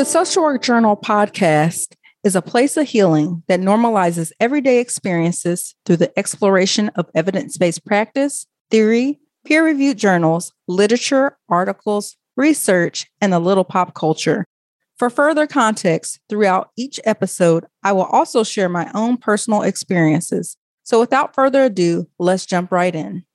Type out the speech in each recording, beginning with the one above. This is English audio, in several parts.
The Social Work Journal podcast is a place of healing that normalizes everyday experiences through the exploration of evidence based practice, theory, peer reviewed journals, literature, articles, research, and a little pop culture. For further context, throughout each episode, I will also share my own personal experiences. So without further ado, let's jump right in.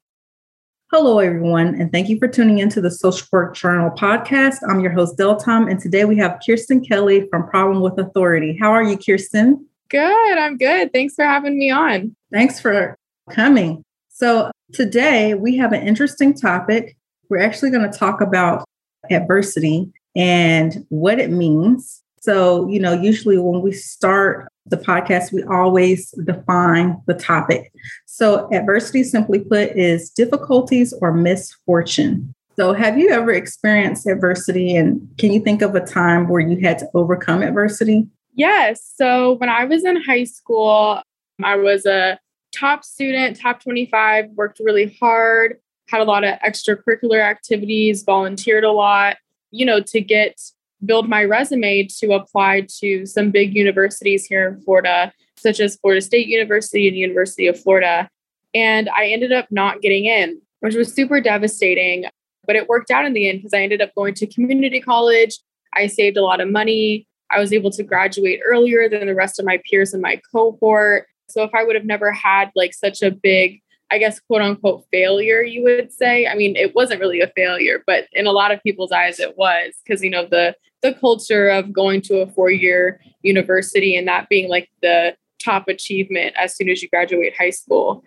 Hello, everyone, and thank you for tuning into the Social Work Journal podcast. I'm your host, Deltom, and today we have Kirsten Kelly from Problem with Authority. How are you, Kirsten? Good, I'm good. Thanks for having me on. Thanks for coming. So, today we have an interesting topic. We're actually going to talk about adversity and what it means. So, you know, usually when we start the podcast, we always define the topic. So, adversity, simply put, is difficulties or misfortune. So, have you ever experienced adversity? And can you think of a time where you had to overcome adversity? Yes. So, when I was in high school, I was a top student, top 25, worked really hard, had a lot of extracurricular activities, volunteered a lot, you know, to get build my resume to apply to some big universities here in Florida, such as Florida State University and University of Florida. And I ended up not getting in, which was super devastating. But it worked out in the end because I ended up going to community college. I saved a lot of money. I was able to graduate earlier than the rest of my peers in my cohort. So if I would have never had like such a big I guess, quote unquote, failure, you would say. I mean, it wasn't really a failure, but in a lot of people's eyes, it was because, you know, the, the culture of going to a four year university and that being like the top achievement as soon as you graduate high school.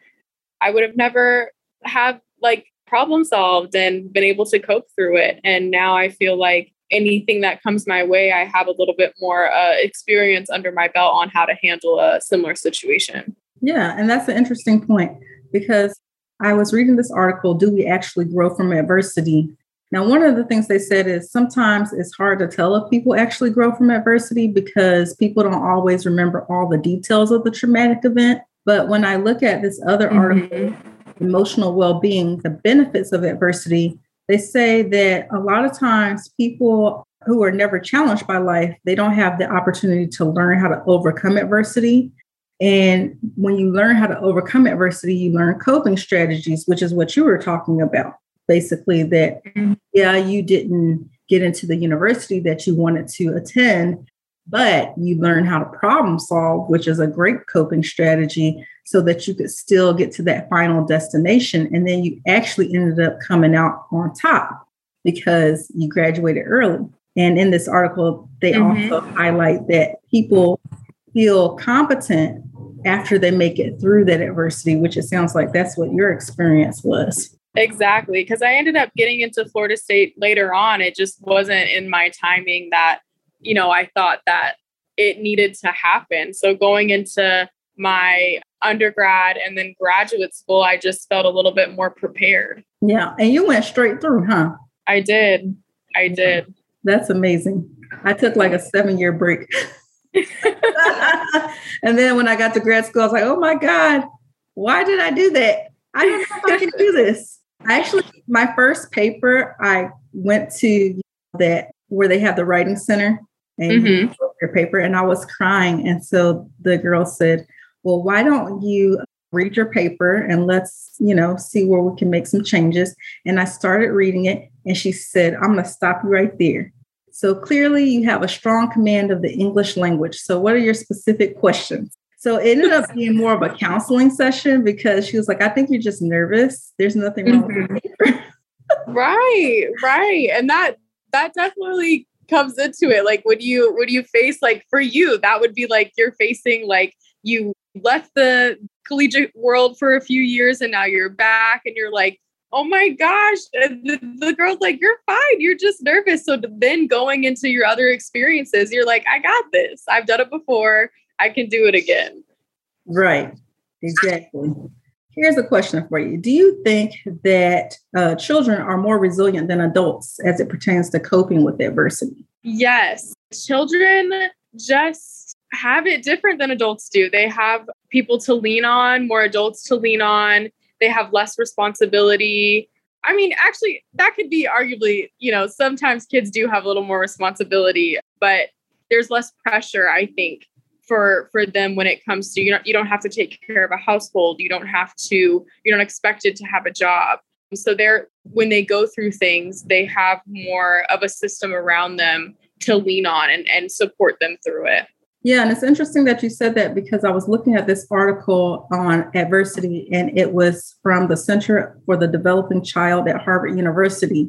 I would have never have like problem solved and been able to cope through it. And now I feel like anything that comes my way, I have a little bit more uh, experience under my belt on how to handle a similar situation. Yeah, and that's an interesting point because I was reading this article, Do We Actually Grow from Adversity? Now, one of the things they said is sometimes it's hard to tell if people actually grow from adversity because people don't always remember all the details of the traumatic event. But when I look at this other mm-hmm. article, Emotional Well Being, the benefits of adversity, they say that a lot of times people who are never challenged by life, they don't have the opportunity to learn how to overcome adversity. And when you learn how to overcome adversity, you learn coping strategies, which is what you were talking about. Basically, that, mm-hmm. yeah, you didn't get into the university that you wanted to attend, but you learn how to problem solve, which is a great coping strategy so that you could still get to that final destination. And then you actually ended up coming out on top because you graduated early. And in this article, they mm-hmm. also highlight that people feel competent after they make it through that adversity, which it sounds like that's what your experience was. Exactly. Because I ended up getting into Florida State later on. It just wasn't in my timing that, you know, I thought that it needed to happen. So going into my undergrad and then graduate school, I just felt a little bit more prepared. Yeah. And you went straight through, huh? I did. I did. That's amazing. I took like a seven year break. and then when I got to grad school, I was like, oh my God, why did I do that? I don't know if I can do this. Actually, my first paper, I went to that where they have the writing center and mm-hmm. your paper, and I was crying. And so the girl said, Well, why don't you read your paper and let's, you know, see where we can make some changes. And I started reading it, and she said, I'm going to stop you right there. So clearly, you have a strong command of the English language. So, what are your specific questions? So it ended up being more of a counseling session because she was like, I think you're just nervous. There's nothing wrong mm-hmm. with right, right. And that that definitely comes into it. Like when you when you face like for you, that would be like you're facing like you left the collegiate world for a few years and now you're back and you're like oh my gosh. The, the, girl's like, you're fine. You're just nervous. So then going into your other experiences, you're like, I got this. I've done it before. I can do it again. Right. Exactly. Here's a question for you Do you think that uh, children are more resilient than adults as it pertains to coping with adversity? Yes. Children just have it different than adults do. They have people to lean on, more adults to lean on they have less responsibility. I mean, actually, that could be arguably, you know, sometimes kids do have a little more responsibility, but there's less pressure, I think, for for them when it comes to you know you don't have to take care of a household. You don't have to you're not expected to have a job. So they're when they go through things they have more of a system around them to lean on and, and support them through it yeah and it's interesting that you said that because i was looking at this article on adversity and it was from the center for the developing child at harvard university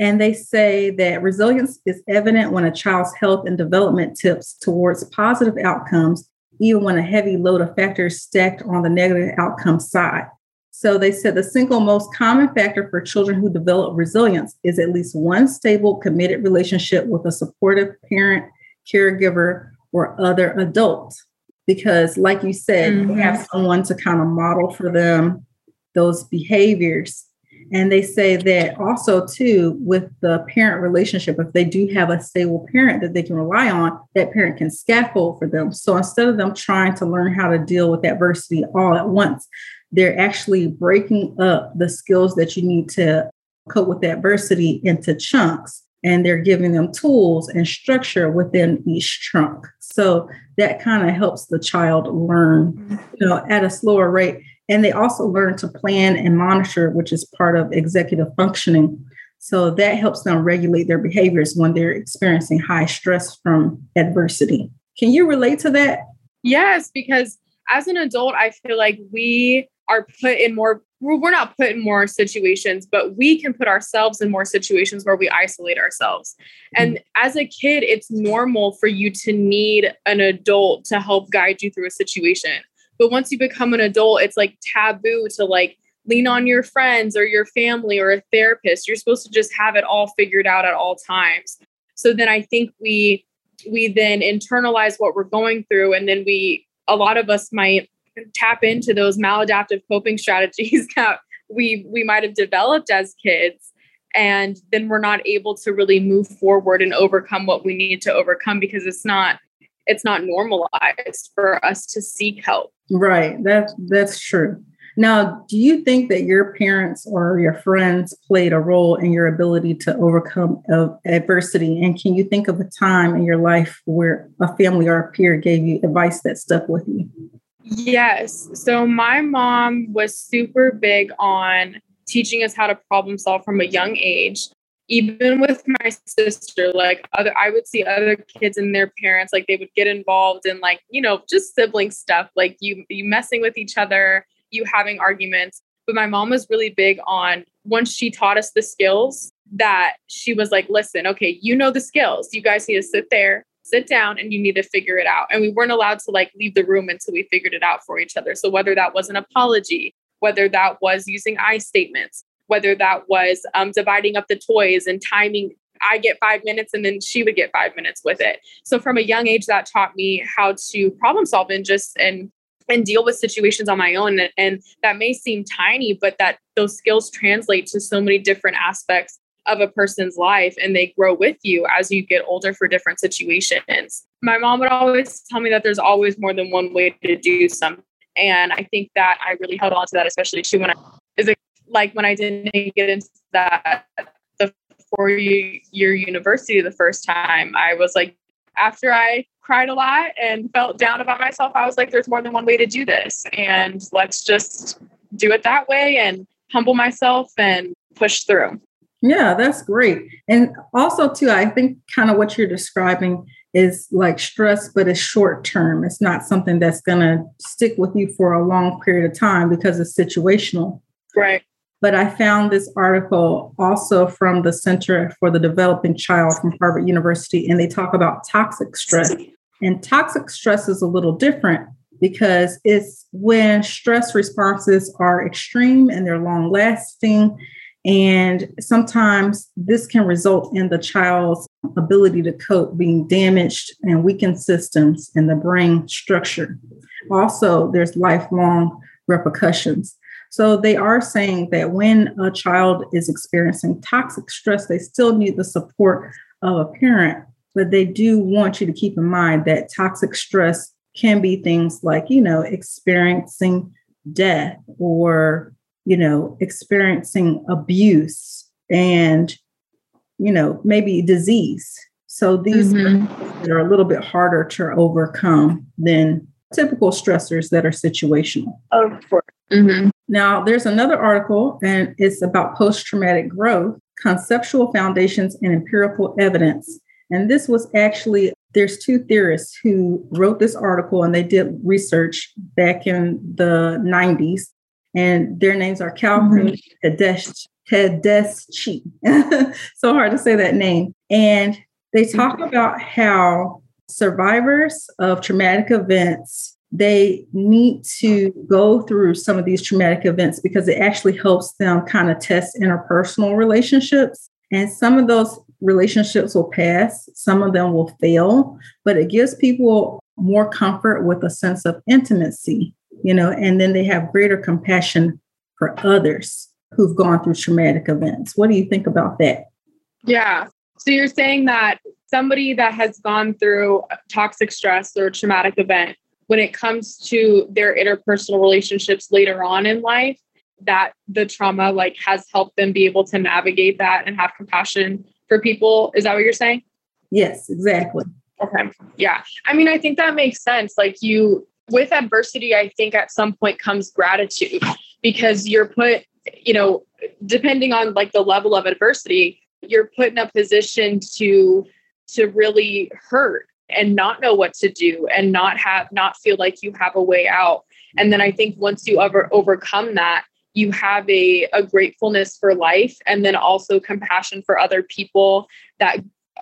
and they say that resilience is evident when a child's health and development tips towards positive outcomes, even when a heavy load of factors stacked on the negative outcome side. So they said the single most common factor for children who develop resilience is at least one stable, committed relationship with a supportive parent, caregiver, or other adult. Because, like you said, mm-hmm. they have someone to kind of model for them those behaviors and they say that also too with the parent relationship, if they do have a stable parent that they can rely on, that parent can scaffold for them. So instead of them trying to learn how to deal with adversity all at once, they're actually breaking up the skills that you need to cope with adversity into chunks and they're giving them tools and structure within each trunk so that kind of helps the child learn you know at a slower rate and they also learn to plan and monitor, which is part of executive functioning. So that helps them regulate their behaviors when they're experiencing high stress from adversity. Can you relate to that? Yes, because as an adult, I feel like we are put in more, we're not put in more situations, but we can put ourselves in more situations where we isolate ourselves. And mm-hmm. as a kid, it's normal for you to need an adult to help guide you through a situation. But once you become an adult, it's like taboo to like lean on your friends or your family or a therapist. You're supposed to just have it all figured out at all times. So then I think we we then internalize what we're going through and then we a lot of us might tap into those maladaptive coping strategies that we we might have developed as kids and then we're not able to really move forward and overcome what we need to overcome because it's not it's not normalized for us to seek help Right. That's that's true. Now, do you think that your parents or your friends played a role in your ability to overcome adversity? And can you think of a time in your life where a family or a peer gave you advice that stuck with you? Yes. So my mom was super big on teaching us how to problem solve from a young age. Even with my sister like other i would see other kids and their parents like they would get involved in like you know just sibling stuff like you you messing with each other you having arguments. But my mom was really big on once she taught us the skills that she was like listen okay you know the skills. You guys need to sit there sit down and you need to figure it out and we weren't allowed to like leave the room until we figured it out for each other so whether that was an apology whether that was using i statements whether that was um, dividing up the toys and timing I get five minutes and then she would get five minutes with it. So from a young age, that taught me how to problem solve and just and and deal with situations on my own. And, and that may seem tiny, but that those skills translate to so many different aspects of a person's life and they grow with you as you get older for different situations. My mom would always tell me that there's always more than one way to do something. And I think that I really held on to that, especially too when I is a like when I didn't get into that the four year university the first time, I was like, after I cried a lot and felt down about myself, I was like, there's more than one way to do this. And let's just do it that way and humble myself and push through. Yeah, that's great. And also, too, I think kind of what you're describing is like stress, but it's short term. It's not something that's going to stick with you for a long period of time because it's situational. Right. But I found this article also from the Center for the Developing Child from Harvard University, and they talk about toxic stress. And toxic stress is a little different because it's when stress responses are extreme and they're long lasting. And sometimes this can result in the child's ability to cope being damaged and weakened systems in the brain structure. Also, there's lifelong repercussions. So they are saying that when a child is experiencing toxic stress, they still need the support of a parent, but they do want you to keep in mind that toxic stress can be things like, you know, experiencing death or you know, experiencing abuse and, you know, maybe disease. So these mm-hmm. are a little bit harder to overcome than typical stressors that are situational. Of course. Mm-hmm. Now, there's another article, and it's about post traumatic growth, conceptual foundations, and empirical evidence. And this was actually, there's two theorists who wrote this article and they did research back in the 90s. And their names are Calhoun mm-hmm. Tedeschi. so hard to say that name. And they talk mm-hmm. about how survivors of traumatic events they need to go through some of these traumatic events because it actually helps them kind of test interpersonal relationships. And some of those relationships will pass, some of them will fail, but it gives people more comfort with a sense of intimacy, you know, and then they have greater compassion for others who've gone through traumatic events. What do you think about that? Yeah. So you're saying that somebody that has gone through toxic stress or traumatic event when it comes to their interpersonal relationships later on in life that the trauma like has helped them be able to navigate that and have compassion for people is that what you're saying yes exactly okay yeah i mean i think that makes sense like you with adversity i think at some point comes gratitude because you're put you know depending on like the level of adversity you're put in a position to to really hurt and not know what to do and not have not feel like you have a way out. And then i think once you ever overcome that you have a, a gratefulness for life and then also compassion for other people that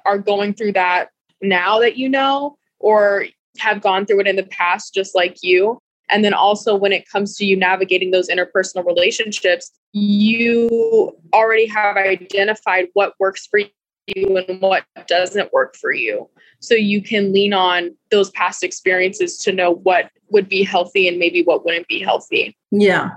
are going through that now that you know or have gone through it in the past just like you and then also when it comes to you navigating those interpersonal relationships you already have identified what works for you and what doesn't work for you. So you can lean on those past experiences to know what would be healthy and maybe what wouldn't be healthy. Yeah.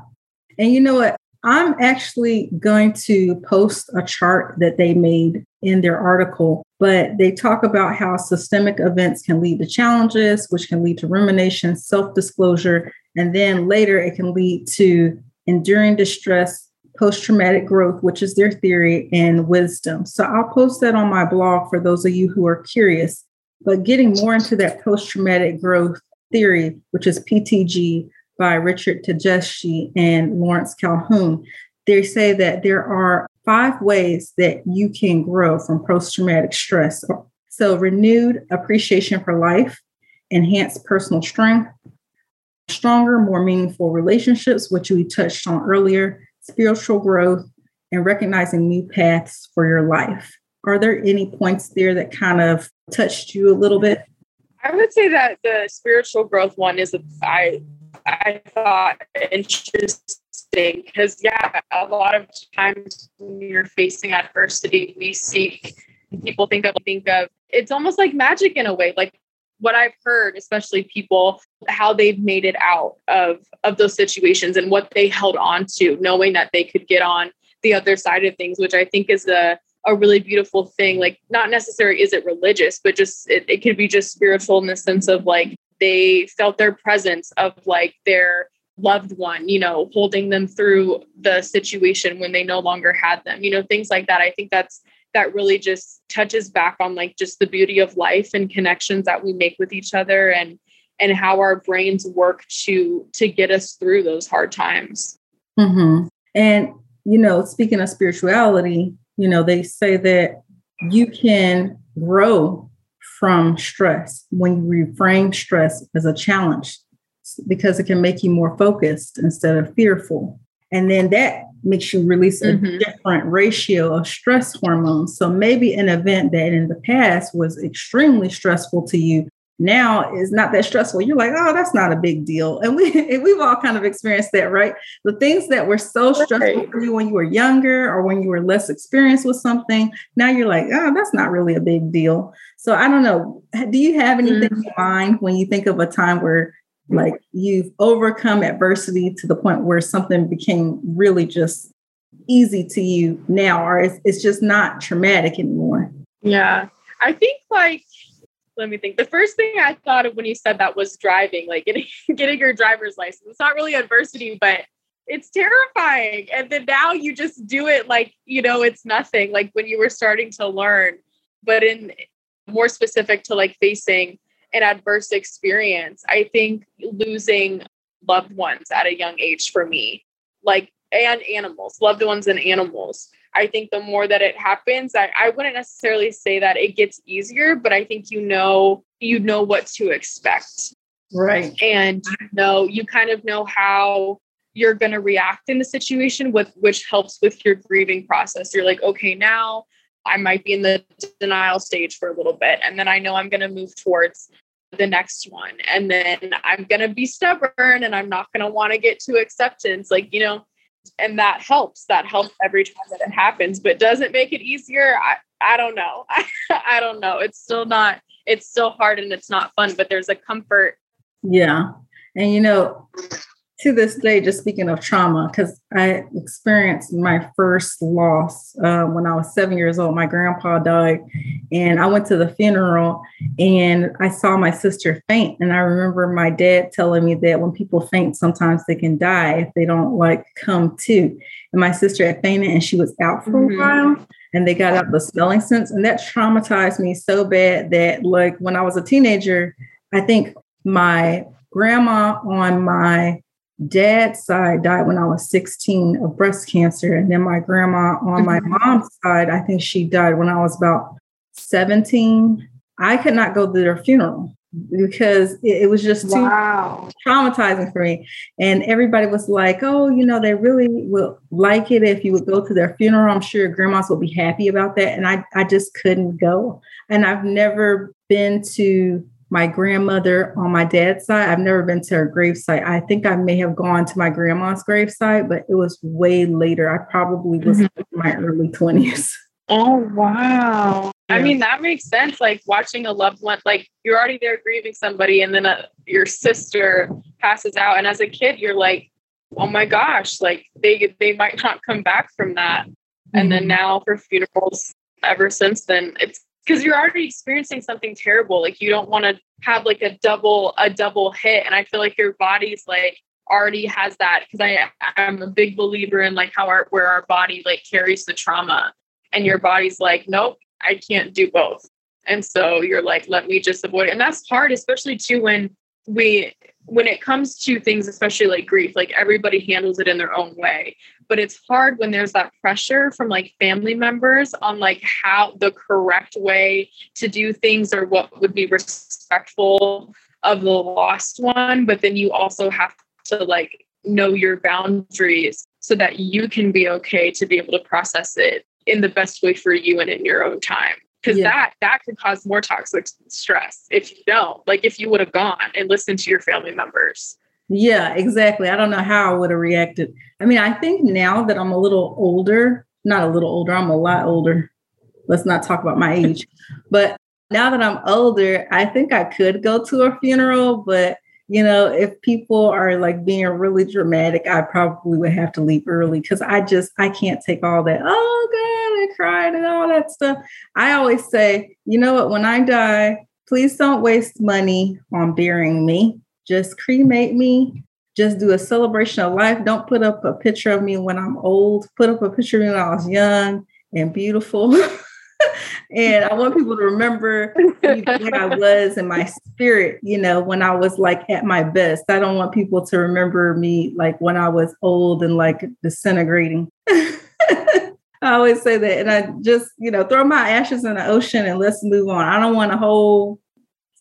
And you know what? I'm actually going to post a chart that they made in their article, but they talk about how systemic events can lead to challenges, which can lead to rumination, self disclosure, and then later it can lead to enduring distress, post traumatic growth, which is their theory, and wisdom. So I'll post that on my blog for those of you who are curious. But getting more into that post traumatic growth theory, which is PTG by Richard Tedeschi and Lawrence Calhoun, they say that there are five ways that you can grow from post traumatic stress. So, renewed appreciation for life, enhanced personal strength, stronger, more meaningful relationships, which we touched on earlier, spiritual growth, and recognizing new paths for your life. Are there any points there that kind of touched you a little bit? I would say that the spiritual growth one is I I thought interesting because yeah, a lot of times when you're facing adversity, we seek people think of think of it's almost like magic in a way. Like what I've heard, especially people, how they've made it out of of those situations and what they held on to, knowing that they could get on the other side of things, which I think is a a really beautiful thing. Like not necessarily is it religious, but just it, it could be just spiritual in the sense of like they felt their presence of like their loved one, you know, holding them through the situation when they no longer had them, you know, things like that. I think that's that really just touches back on like just the beauty of life and connections that we make with each other and and how our brains work to to get us through those hard times mm-hmm. and you know speaking of spirituality you know they say that you can grow from stress when you reframe stress as a challenge because it can make you more focused instead of fearful and then that makes you release a mm-hmm. different ratio of stress hormones. So maybe an event that in the past was extremely stressful to you now is not that stressful. You're like, oh, that's not a big deal. And we we've all kind of experienced that, right? The things that were so stressful right. for you when you were younger or when you were less experienced with something, now you're like, oh, that's not really a big deal. So I don't know. Do you have anything mm-hmm. in mind when you think of a time where like you've overcome adversity to the point where something became really just easy to you now, or it's, it's just not traumatic anymore. Yeah. I think like let me think. The first thing I thought of when you said that was driving, like getting getting your driver's license. It's not really adversity, but it's terrifying. And then now you just do it like, you know, it's nothing, like when you were starting to learn. But in more specific to like facing an adverse experience, I think losing loved ones at a young age for me, like, and animals, loved ones and animals. I think the more that it happens, I, I wouldn't necessarily say that it gets easier, but I think you know you know what to expect. Right. And you know, you kind of know how you're going to react in the situation with which helps with your grieving process. You're like, okay, now I might be in the denial stage for a little bit and then I know I'm going to move towards the next one and then I'm going to be stubborn and I'm not going to want to get to acceptance like, you know, and that helps. That helps every time that it happens, but does it make it easier? I I don't know. I, I don't know. It's still not it's still hard and it's not fun, but there's a comfort. Yeah. And you know, to this day, just speaking of trauma, because I experienced my first loss uh, when I was seven years old. My grandpa died, and I went to the funeral and I saw my sister faint. And I remember my dad telling me that when people faint, sometimes they can die if they don't like come to. And my sister had fainted and she was out for mm-hmm. a while and they got out the smelling sense. And that traumatized me so bad that, like, when I was a teenager, I think my grandma on my dad's side died when I was 16 of breast cancer. And then my grandma on my mm-hmm. mom's side, I think she died when I was about 17. I could not go to their funeral because it, it was just too wow. traumatizing for me. And everybody was like, oh, you know, they really will like it if you would go to their funeral. I'm sure grandmas will be happy about that. And I, I just couldn't go. And I've never been to my grandmother on my dad's side. I've never been to her gravesite. I think I may have gone to my grandma's gravesite, but it was way later. I probably was mm-hmm. in my early 20s. Oh, wow. Yeah. I mean, that makes sense. Like watching a loved one, like you're already there grieving somebody, and then a, uh, your sister passes out. And as a kid, you're like, oh my gosh, like they, they might not come back from that. Mm-hmm. And then mm-hmm. now for funerals, ever since then, it's because you're already experiencing something terrible like you don't want to have like a double a double hit and i feel like your body's like already has that because i i'm a big believer in like how our where our body like carries the trauma and your body's like nope i can't do both. And so you're like let me just avoid it. And that's hard especially too when we when it comes to things especially like grief like everybody handles it in their own way. But it's hard when there's that pressure from like family members on like how the correct way to do things or what would be respectful of the lost one. But then you also have to like know your boundaries so that you can be okay to be able to process it in the best way for you and in your own time because yeah. that that could cause more toxic stress if you don't like if you would have gone and listened to your family members yeah, exactly. I don't know how I would have reacted. I mean, I think now that I'm a little older, not a little older, I'm a lot older. Let's not talk about my age. but now that I'm older, I think I could go to a funeral, but you know, if people are like being really dramatic, I probably would have to leave early because I just I can't take all that. Oh God, I cried and all that stuff. I always say, you know what, when I die, please don't waste money on burying me just cremate me. Just do a celebration of life. Don't put up a picture of me when I'm old. Put up a picture of me when I was young and beautiful. and I want people to remember what I was in my spirit, you know, when I was like at my best. I don't want people to remember me like when I was old and like disintegrating. I always say that. And I just, you know, throw my ashes in the ocean and let's move on. I don't want a whole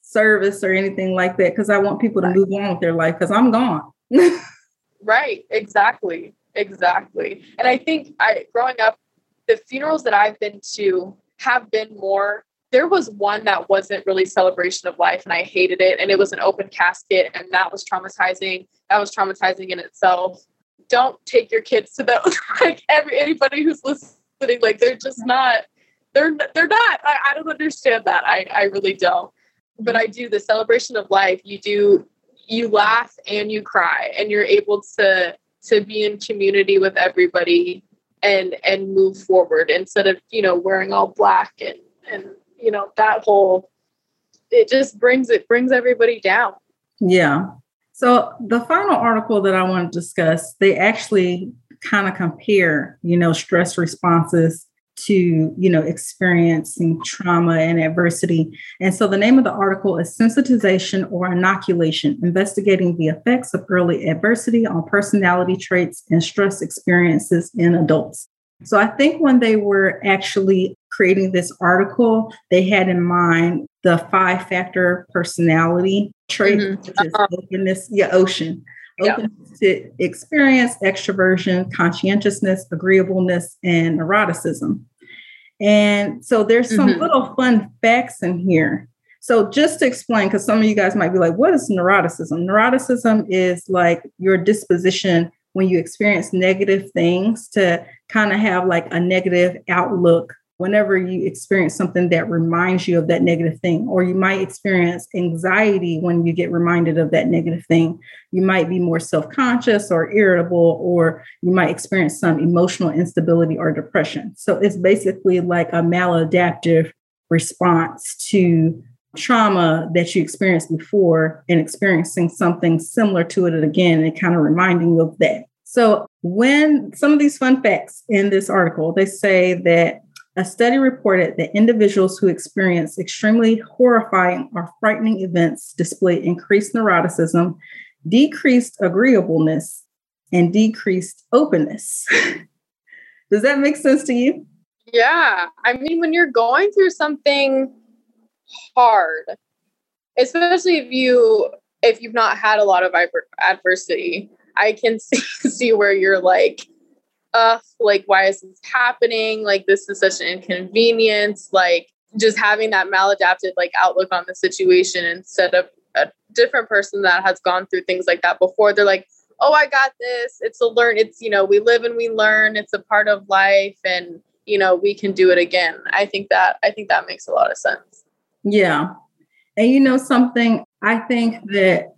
service or anything like that because I want people to right. move on with their life because I'm gone. right. Exactly. Exactly. And I think I growing up, the funerals that I've been to have been more. There was one that wasn't really celebration of life, and I hated it. And it was an open casket, and that was traumatizing. That was traumatizing in itself. Don't take your kids to that. like every anybody who's listening, like they're just not. They're they're not. I, I don't understand that. I I really don't but I do the celebration of life. You do you laugh and you cry and you're able to to be in community with everybody and and move forward instead of you know wearing all black and and you know that whole it just brings it brings everybody down yeah So the final article that I want to discuss, they actually kind of compare, you know, stress responses to, you know, experiencing trauma and adversity. And so the name of the article is Sensitization or Inoculation, investigating the effects of early adversity on personality traits and stress experiences in adults. So I think when they were actually creating this article, they had in mind the five factor personality trait, mm-hmm. which is uh-huh. openness, yeah, ocean. Openness to experience, extroversion, conscientiousness, agreeableness, and neuroticism. And so there's some mm-hmm. little fun facts in here. So just to explain, because some of you guys might be like, what is neuroticism? Neuroticism is like your disposition when you experience negative things to kind of have like a negative outlook whenever you experience something that reminds you of that negative thing, or you might experience anxiety when you get reminded of that negative thing. You might be more self conscious or irritable, or you might experience some emotional instability or depression. So it's basically like a maladaptive response to trauma that you experienced before and experiencing something similar to it again and kind of reminding you of that. So, when some of these fun facts in this article, they say that a study reported that individuals who experience extremely horrifying or frightening events display increased neuroticism, decreased agreeableness, and decreased openness. Does that make sense to you? Yeah. I mean, when you're going through something hard, especially if you if you've not had a lot of adversity, I can see, see where you're like, uh, like, why is this happening? Like, this is such an inconvenience. Like, just having that maladapted like outlook on the situation instead of a different person that has gone through things like that before. They're like, oh, I got this. It's a learn. It's, you know, we live and we learn. It's a part of life. And, you know, we can do it again. I think that, I think that makes a lot of sense. Yeah. And you know, something, I think that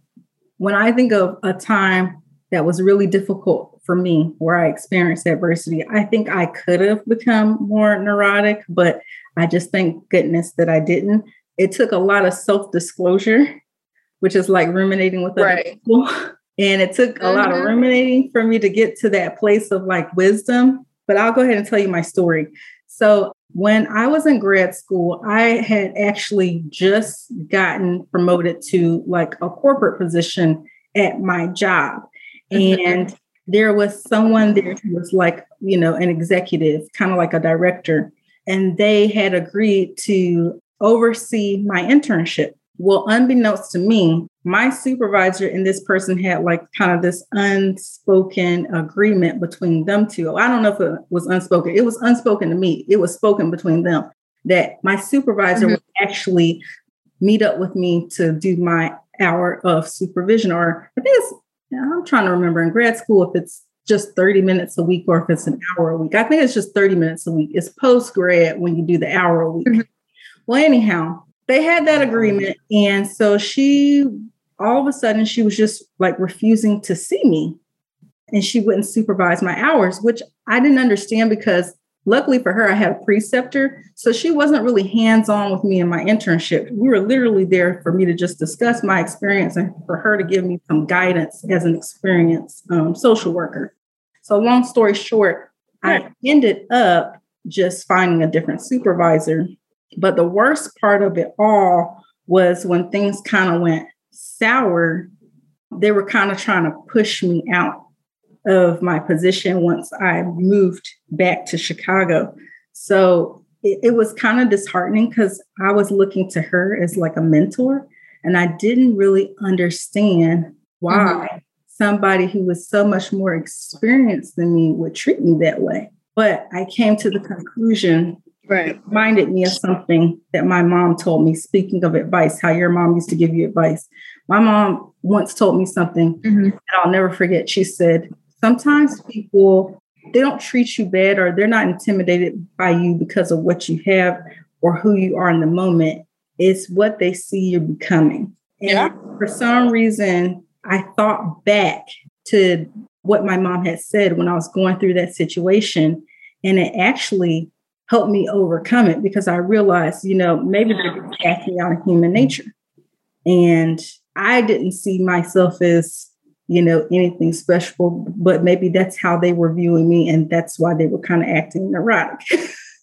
when I think of a time that was really difficult for me where I experienced adversity. I think I could have become more neurotic, but I just thank goodness that I didn't. It took a lot of self disclosure, which is like ruminating with other right. people. And it took a mm-hmm. lot of mm-hmm. ruminating for me to get to that place of like wisdom. But I'll go ahead and tell you my story. So, when I was in grad school, I had actually just gotten promoted to like a corporate position at my job. And there was someone there who was like, you know, an executive, kind of like a director, and they had agreed to oversee my internship. Well, unbeknownst to me, my supervisor and this person had like kind of this unspoken agreement between them two. I don't know if it was unspoken. It was unspoken to me. It was spoken between them that my supervisor mm-hmm. would actually meet up with me to do my hour of supervision, or I think it's I'm trying to remember in grad school if it's just 30 minutes a week or if it's an hour a week. I think it's just 30 minutes a week. It's post grad when you do the hour a week. Mm-hmm. Well, anyhow, they had that agreement. And so she, all of a sudden, she was just like refusing to see me and she wouldn't supervise my hours, which I didn't understand because Luckily for her, I had a preceptor. So she wasn't really hands on with me in my internship. We were literally there for me to just discuss my experience and for her to give me some guidance as an experienced um, social worker. So, long story short, I ended up just finding a different supervisor. But the worst part of it all was when things kind of went sour, they were kind of trying to push me out of my position once I moved back to Chicago. So it, it was kind of disheartening because I was looking to her as like a mentor, and I didn't really understand why mm-hmm. somebody who was so much more experienced than me would treat me that way. But I came to the conclusion right reminded me of something that my mom told me speaking of advice how your mom used to give you advice my mom once told me something mm-hmm. that i'll never forget she said sometimes people they don't treat you bad or they're not intimidated by you because of what you have or who you are in the moment. It's what they see you're becoming. And yeah. for some reason, I thought back to what my mom had said when I was going through that situation. And it actually helped me overcome it because I realized, you know, maybe they're acting out of human nature. And I didn't see myself as, you know, anything special, but maybe that's how they were viewing me. And that's why they were kind of acting neurotic.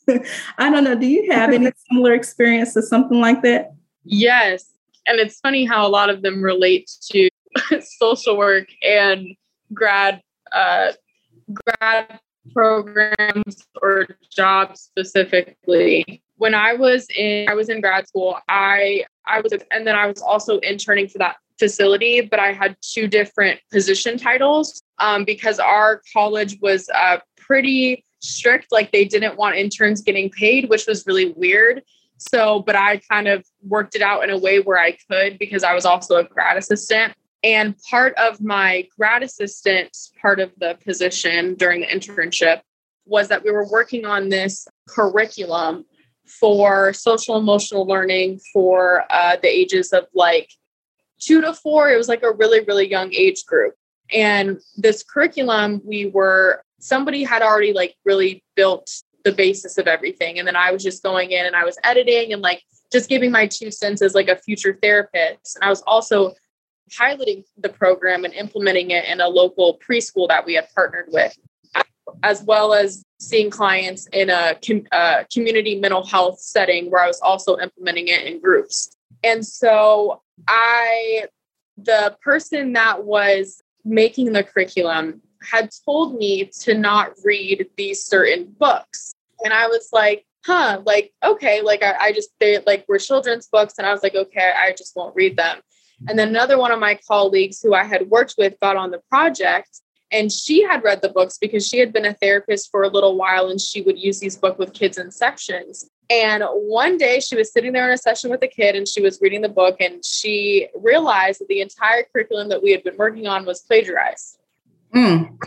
I don't know. Do you have any similar experience or something like that? Yes. And it's funny how a lot of them relate to social work and grad uh, grad programs or jobs specifically. When I was in I was in grad school, I I was and then I was also interning for that facility, but I had two different position titles um, because our college was uh, pretty strict. Like they didn't want interns getting paid, which was really weird. So, but I kind of worked it out in a way where I could because I was also a grad assistant. And part of my grad assistant part of the position during the internship was that we were working on this curriculum for social emotional learning for uh, the ages of like two to four. It was like a really, really young age group. And this curriculum, we were, somebody had already like really built the basis of everything. And then I was just going in and I was editing and like just giving my two cents as like a future therapist. And I was also piloting the program and implementing it in a local preschool that we had partnered with, as well as seeing clients in a com- uh, community mental health setting where I was also implementing it in groups. And so I, the person that was making the curriculum had told me to not read these certain books. And I was like, huh, like, okay, like I, I just, they like were children's books. And I was like, okay, I just won't read them. And then another one of my colleagues who I had worked with got on the project and she had read the books because she had been a therapist for a little while and she would use these books with kids in sections. And one day she was sitting there in a session with a kid and she was reading the book and she realized that the entire curriculum that we had been working on was plagiarized. Mm.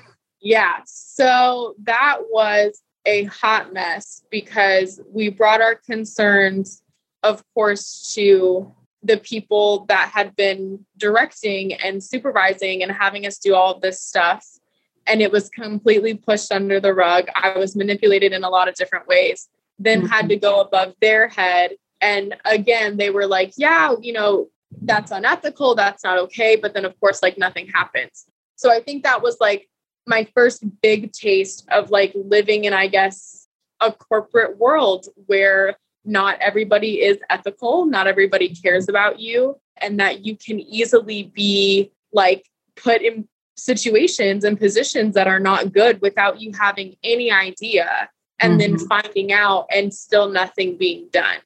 Yeah. So that was a hot mess because we brought our concerns, of course, to the people that had been directing and supervising and having us do all this stuff. And it was completely pushed under the rug. I was manipulated in a lot of different ways, then mm-hmm. had to go above their head. And again, they were like, yeah, you know, that's unethical. That's not okay. But then, of course, like nothing happens. So I think that was like my first big taste of like living in, I guess, a corporate world where not everybody is ethical, not everybody cares about you, and that you can easily be like put in situations and positions that are not good without you having any idea and mm-hmm. then finding out and still nothing being done,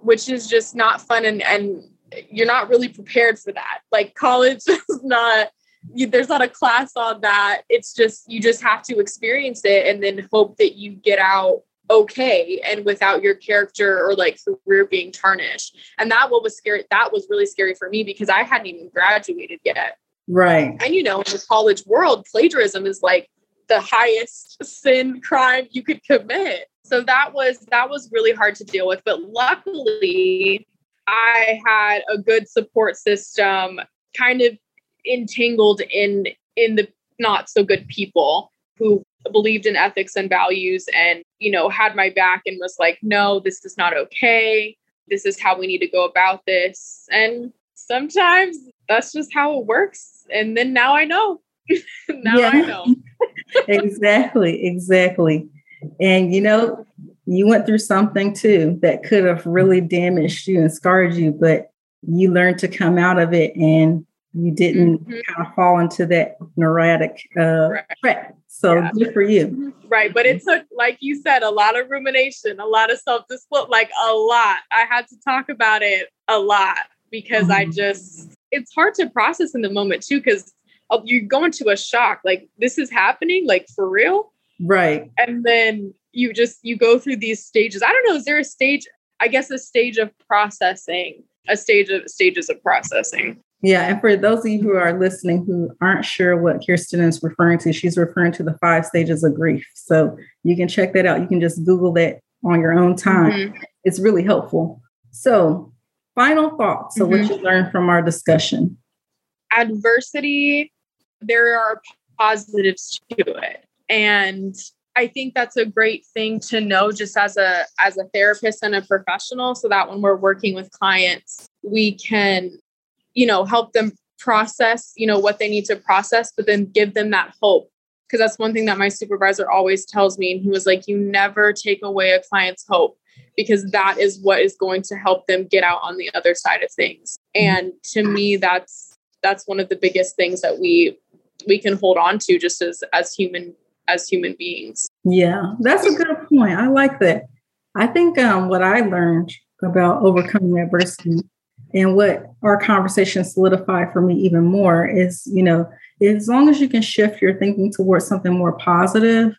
which is just not fun and and you're not really prepared for that. Like college is not you, there's not a class on that. It's just you just have to experience it and then hope that you get out okay and without your character or like career being tarnished. And that what was scary. That was really scary for me because I hadn't even graduated yet. Right. And you know, in the college world, plagiarism is like the highest sin crime you could commit. So that was that was really hard to deal with. But luckily, I had a good support system kind of entangled in in the not so good people who believed in ethics and values and you know had my back and was like no this is not okay. This is how we need to go about this. And sometimes that's just how it works. And then now i know. Now i know exactly exactly and you know you went through something too that could have really damaged you and scarred you but you learned to come out of it and you didn't mm-hmm. kind of fall into that neurotic uh, right. So yeah. good for you. Right. But it took, like you said, a lot of rumination, a lot of self discipline, like a lot. I had to talk about it a lot because mm-hmm. I just, it's hard to process in the moment too, because you go into a shock like, this is happening, like for real. Right. And then you just, you go through these stages. I don't know, is there a stage, I guess, a stage of processing, a stage of stages of processing? Yeah, and for those of you who are listening who aren't sure what Kirsten is referring to, she's referring to the five stages of grief. So you can check that out. You can just Google that on your own time. Mm-hmm. It's really helpful. So, final thoughts. So, mm-hmm. what you learned from our discussion? Adversity, there are positives to it. And I think that's a great thing to know just as a as a therapist and a professional so that when we're working with clients, we can you know, help them process, you know, what they need to process, but then give them that hope. Because that's one thing that my supervisor always tells me. And he was like, you never take away a client's hope because that is what is going to help them get out on the other side of things. And to me, that's that's one of the biggest things that we we can hold on to just as as human as human beings. Yeah, that's a good point. I like that. I think um, what I learned about overcoming adversity and what our conversation solidified for me even more is, you know, as long as you can shift your thinking towards something more positive,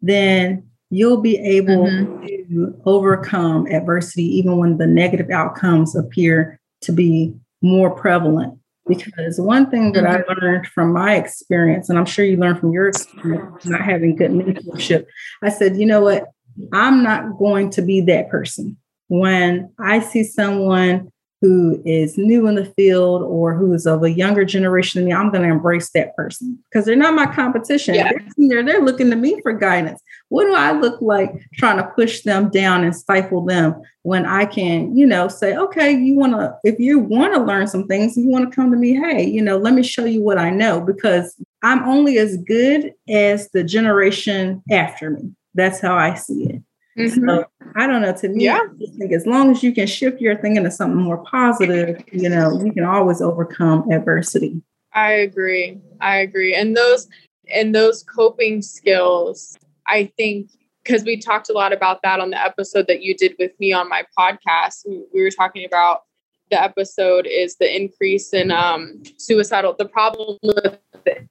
then you'll be able mm-hmm. to overcome adversity even when the negative outcomes appear to be more prevalent. Because one thing that mm-hmm. I learned from my experience, and I'm sure you learned from your experience, not having good mentorship, I said, you know what? I'm not going to be that person. When I see someone who is new in the field or who's of a younger generation than me, I'm going to embrace that person because they're not my competition. Yeah. They're, they're looking to me for guidance. What do I look like trying to push them down and stifle them when I can, you know, say, okay, you want to, if you want to learn some things, you want to come to me, hey, you know, let me show you what I know because I'm only as good as the generation after me. That's how I see it. Mm-hmm. So I don't know. To me, yeah. I think as long as you can shift your thinking to something more positive, you know, you can always overcome adversity. I agree. I agree. And those and those coping skills, I think because we talked a lot about that on the episode that you did with me on my podcast. We were talking about the episode is the increase in um, suicidal. The problem with the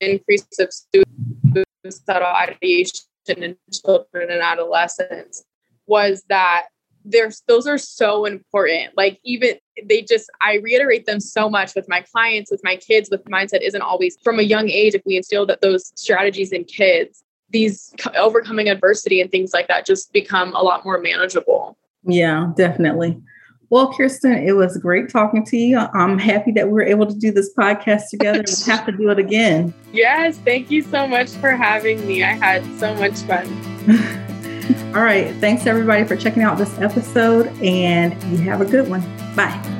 increase of suicidal ideation in children and adolescents was that there's those are so important like even they just i reiterate them so much with my clients with my kids with mindset isn't always from a young age if we instill that those strategies in kids these overcoming adversity and things like that just become a lot more manageable yeah definitely well, Kiersten, it was great talking to you. I'm happy that we were able to do this podcast together. we have to do it again. Yes, thank you so much for having me. I had so much fun. All right. Thanks everybody for checking out this episode, and you have a good one. Bye.